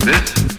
This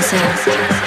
dancing.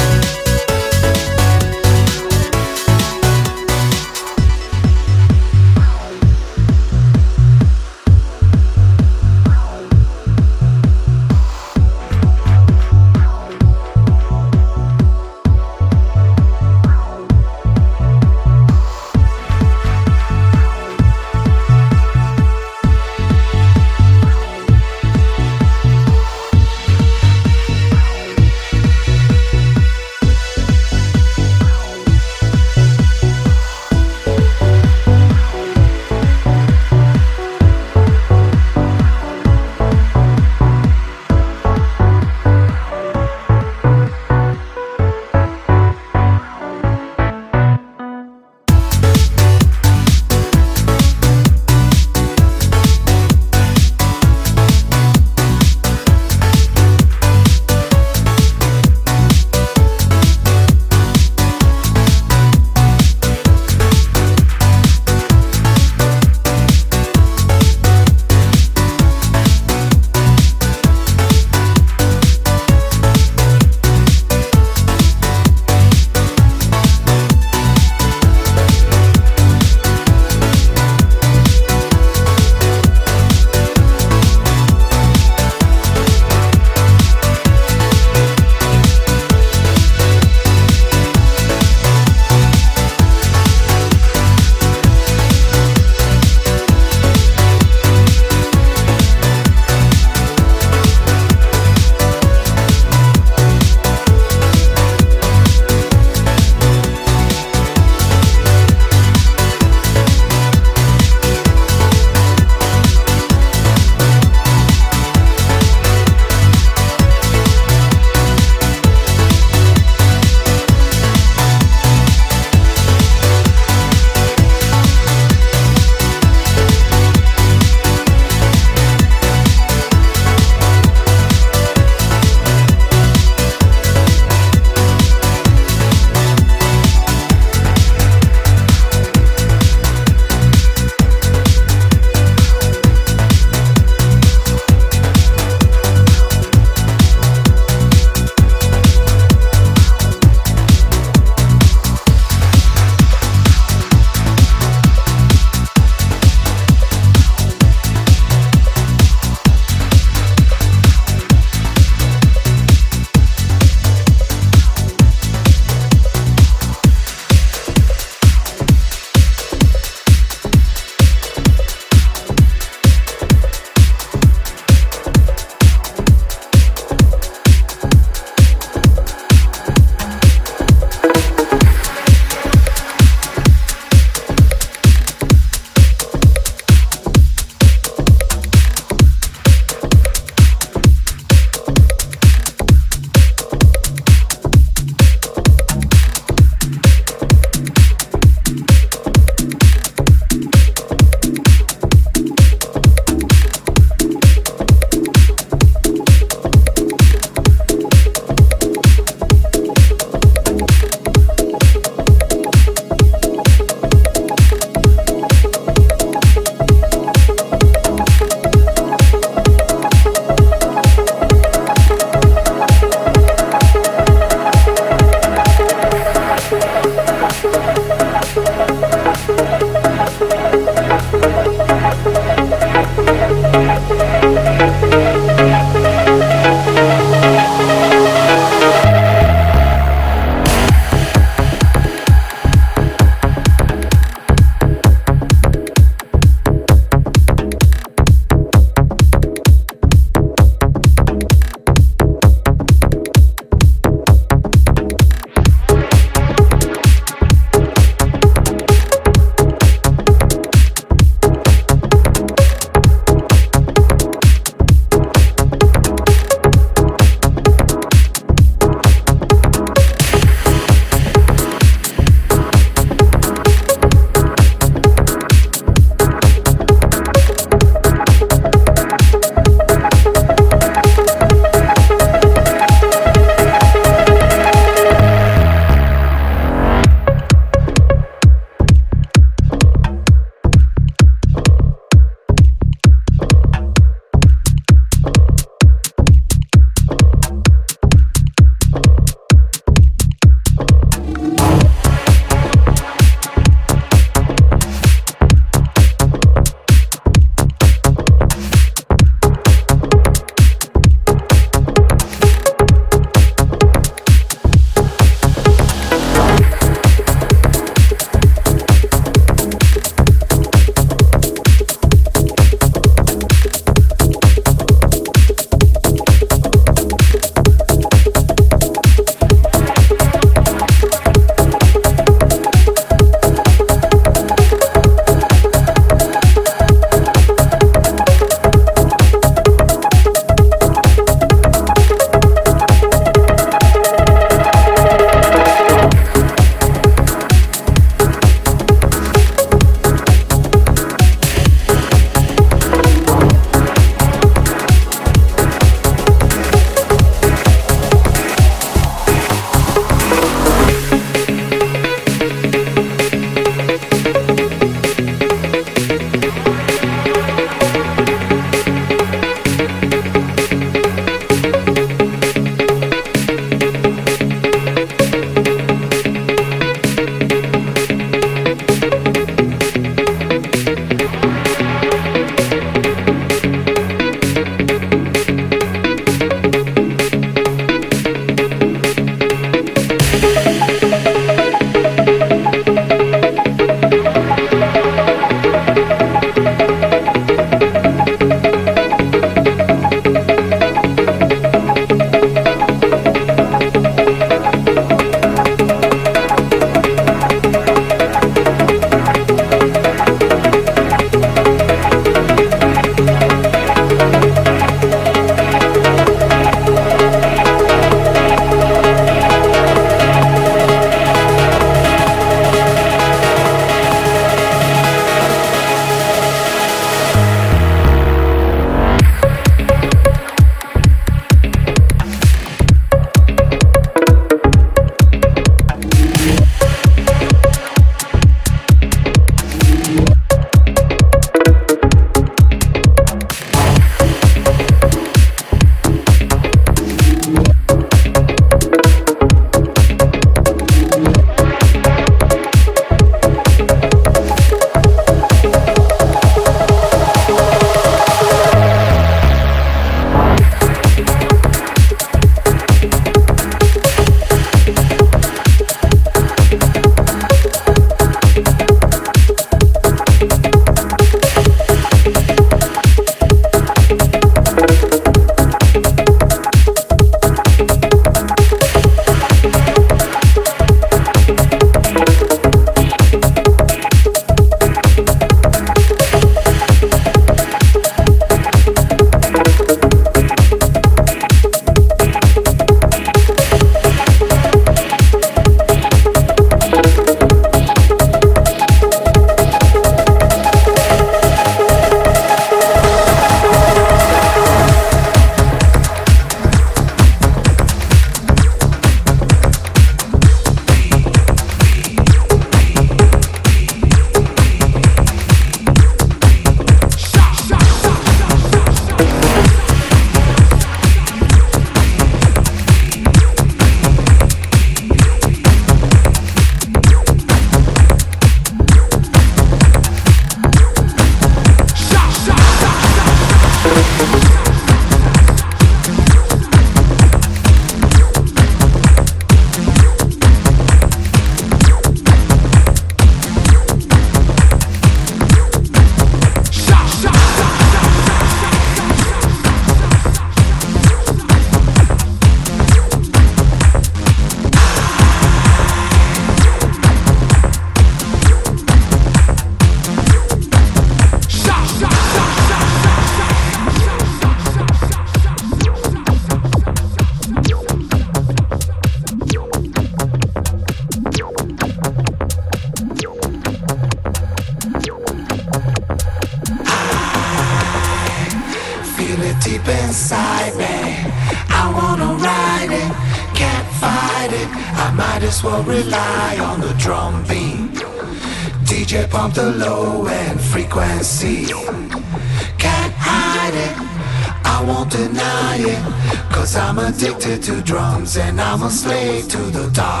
I'm a slave to the dark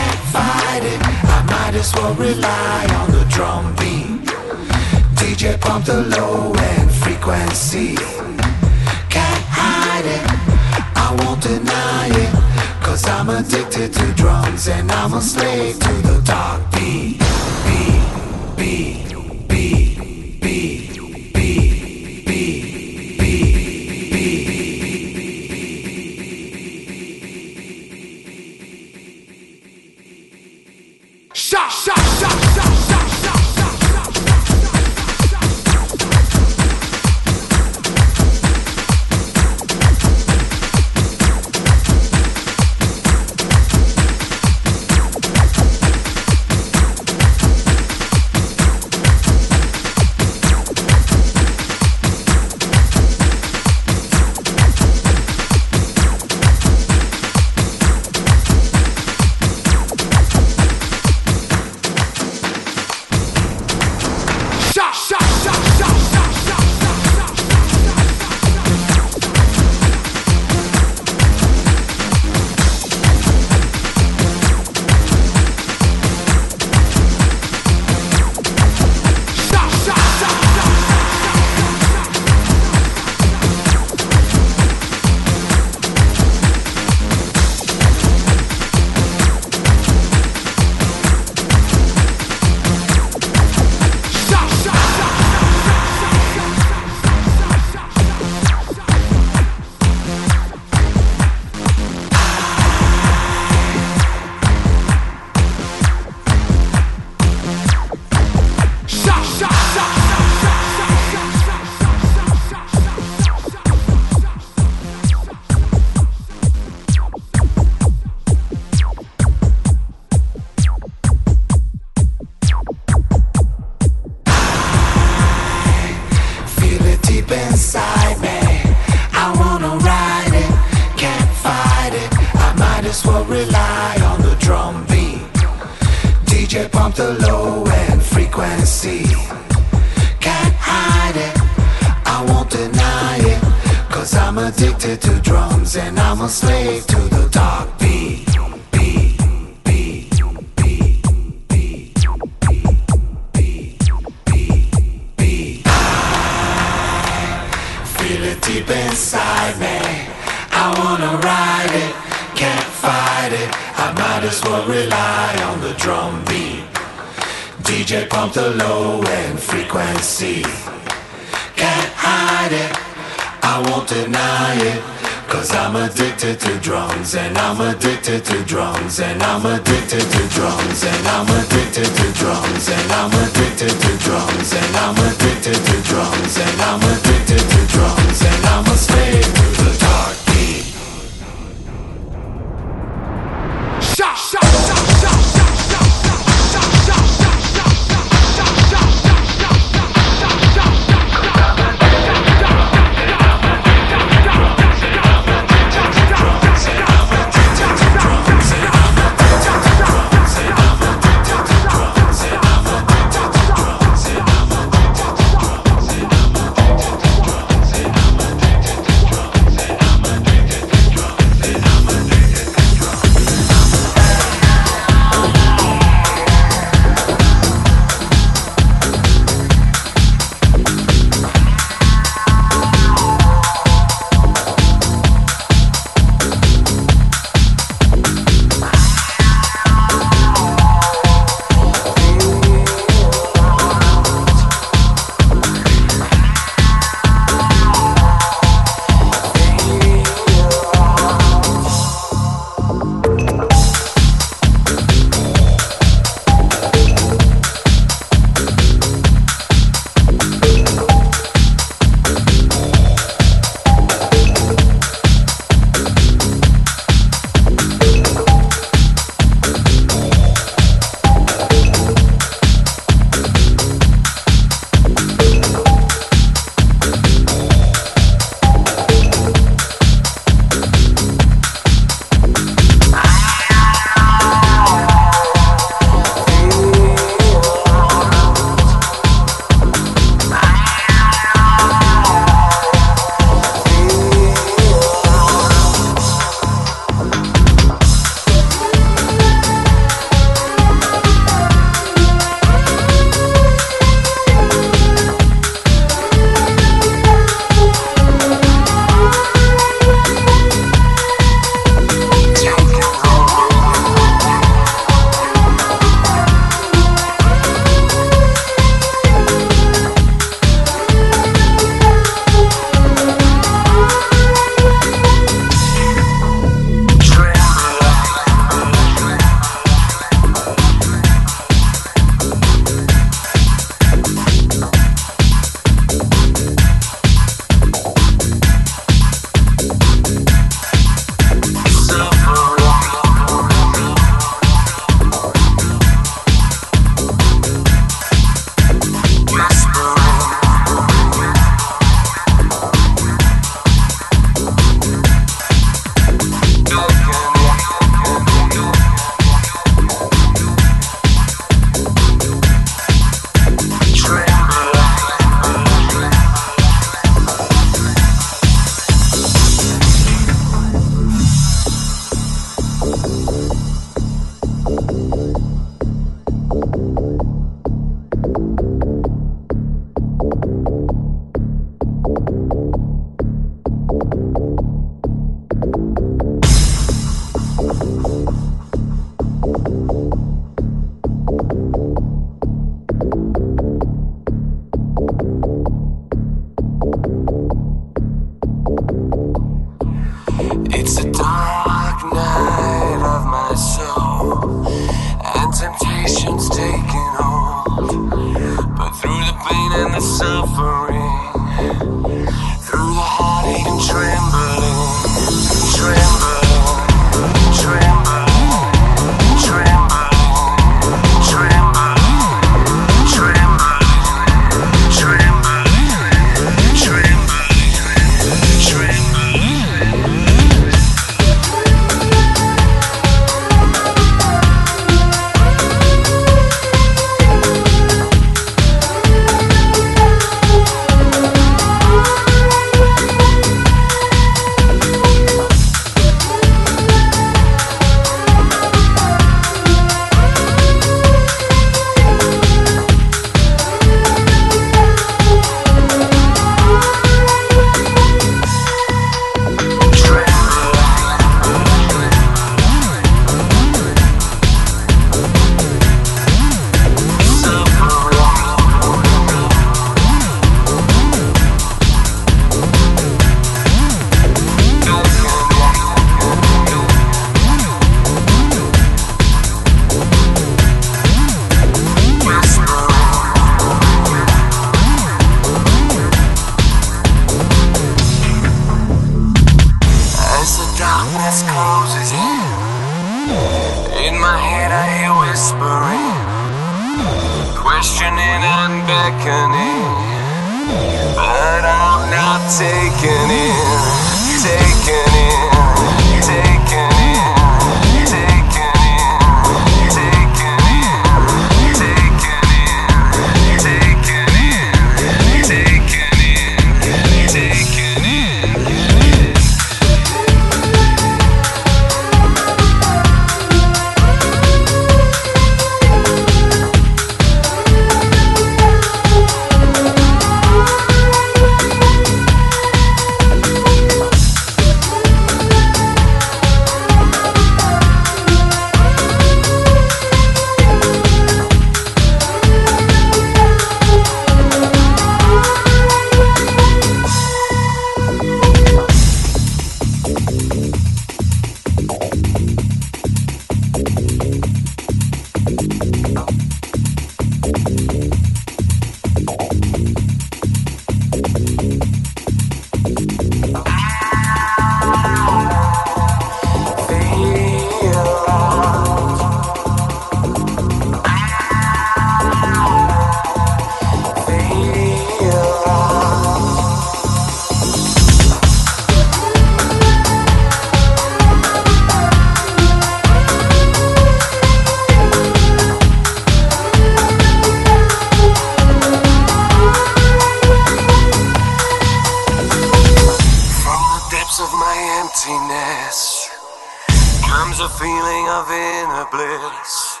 There's a feeling of inner bliss.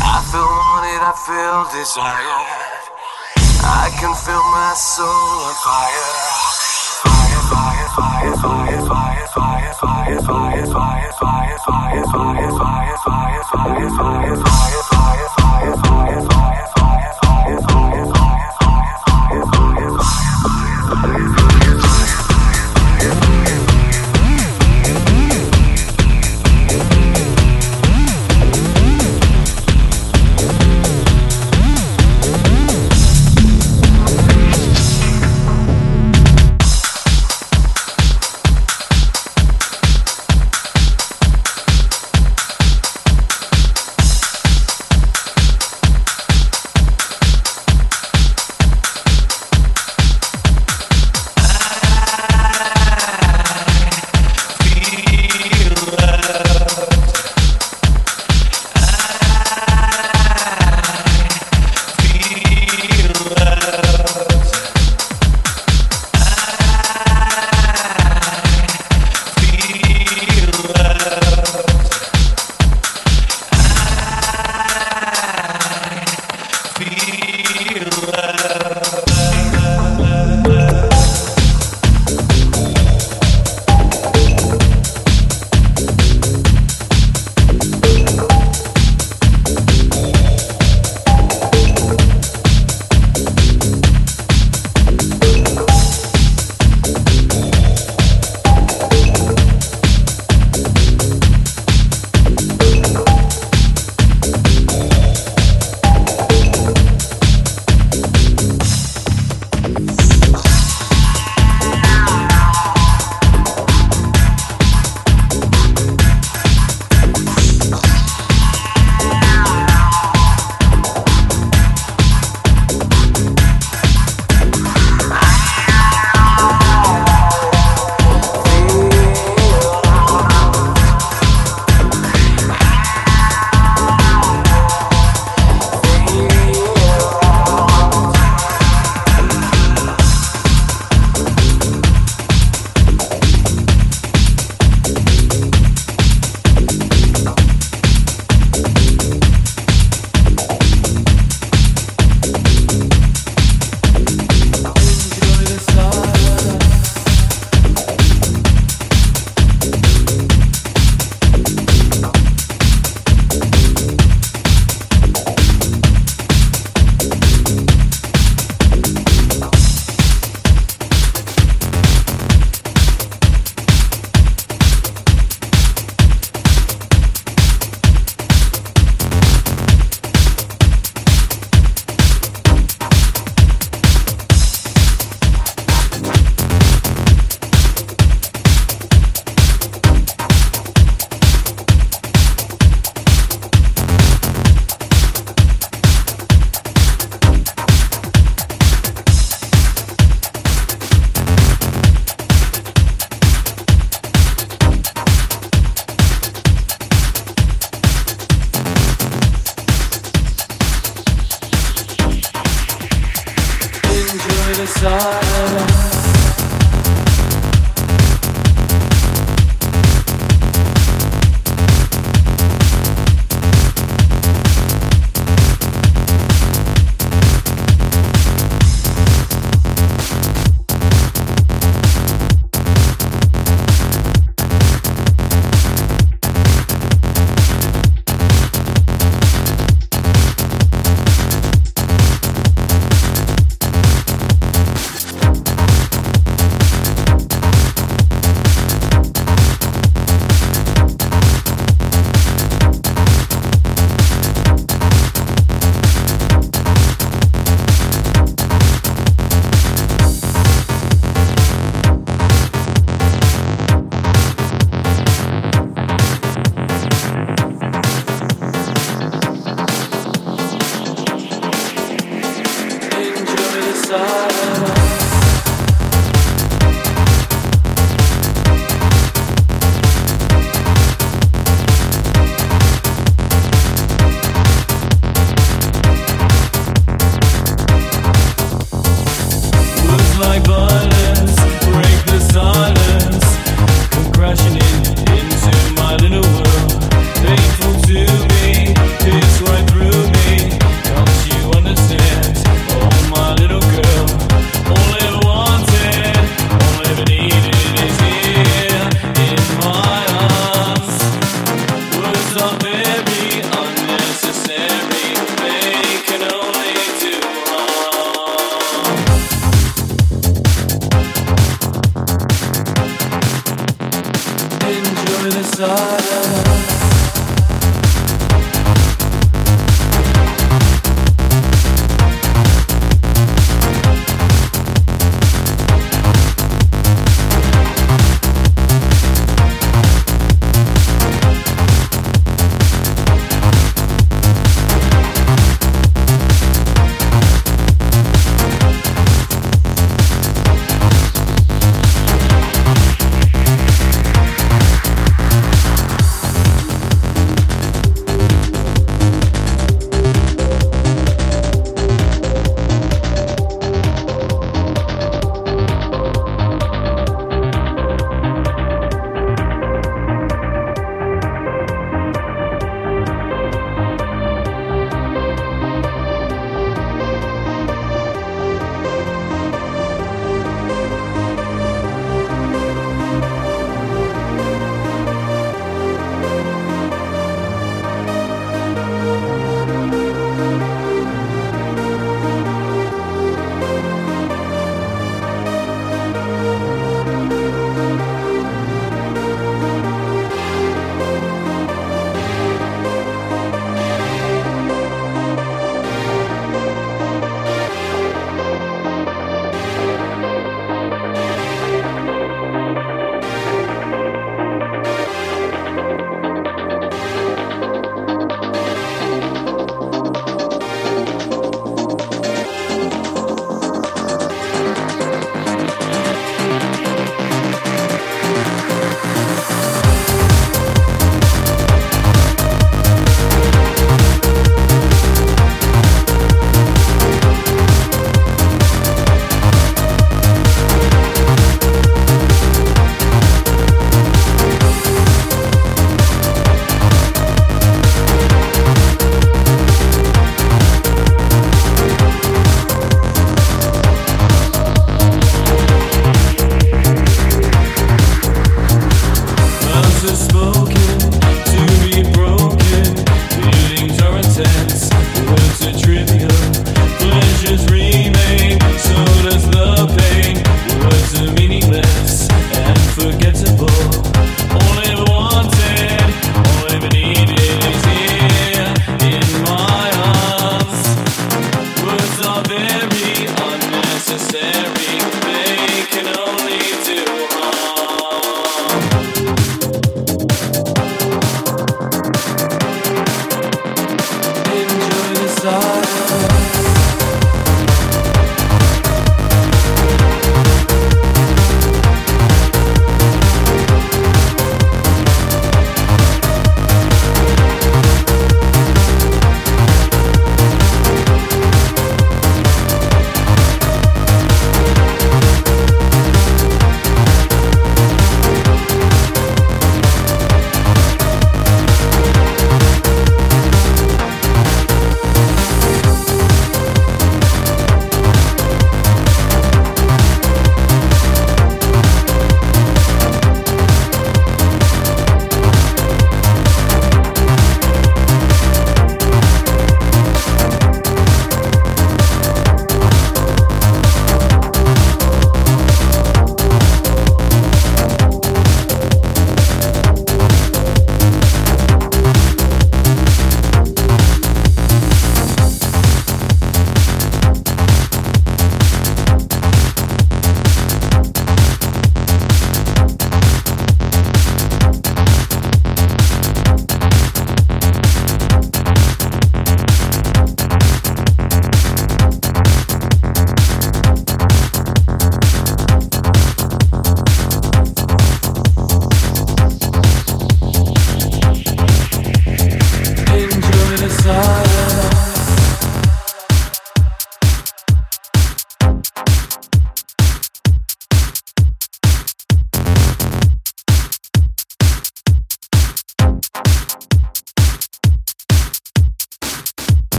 I feel wanted, I feel desired. I can feel my soul on fire. Fire, fire, fire, fire, fire, fire, fire, fire, fire, fire, fire, fire, fire, fire, fire, fire, fire, fire, fire.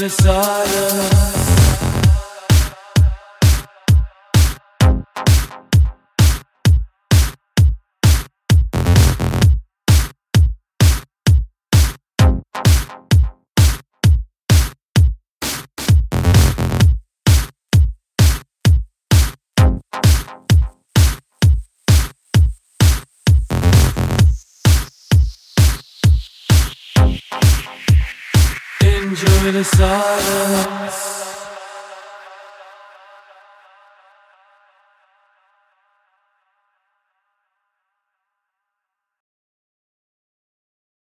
the sun.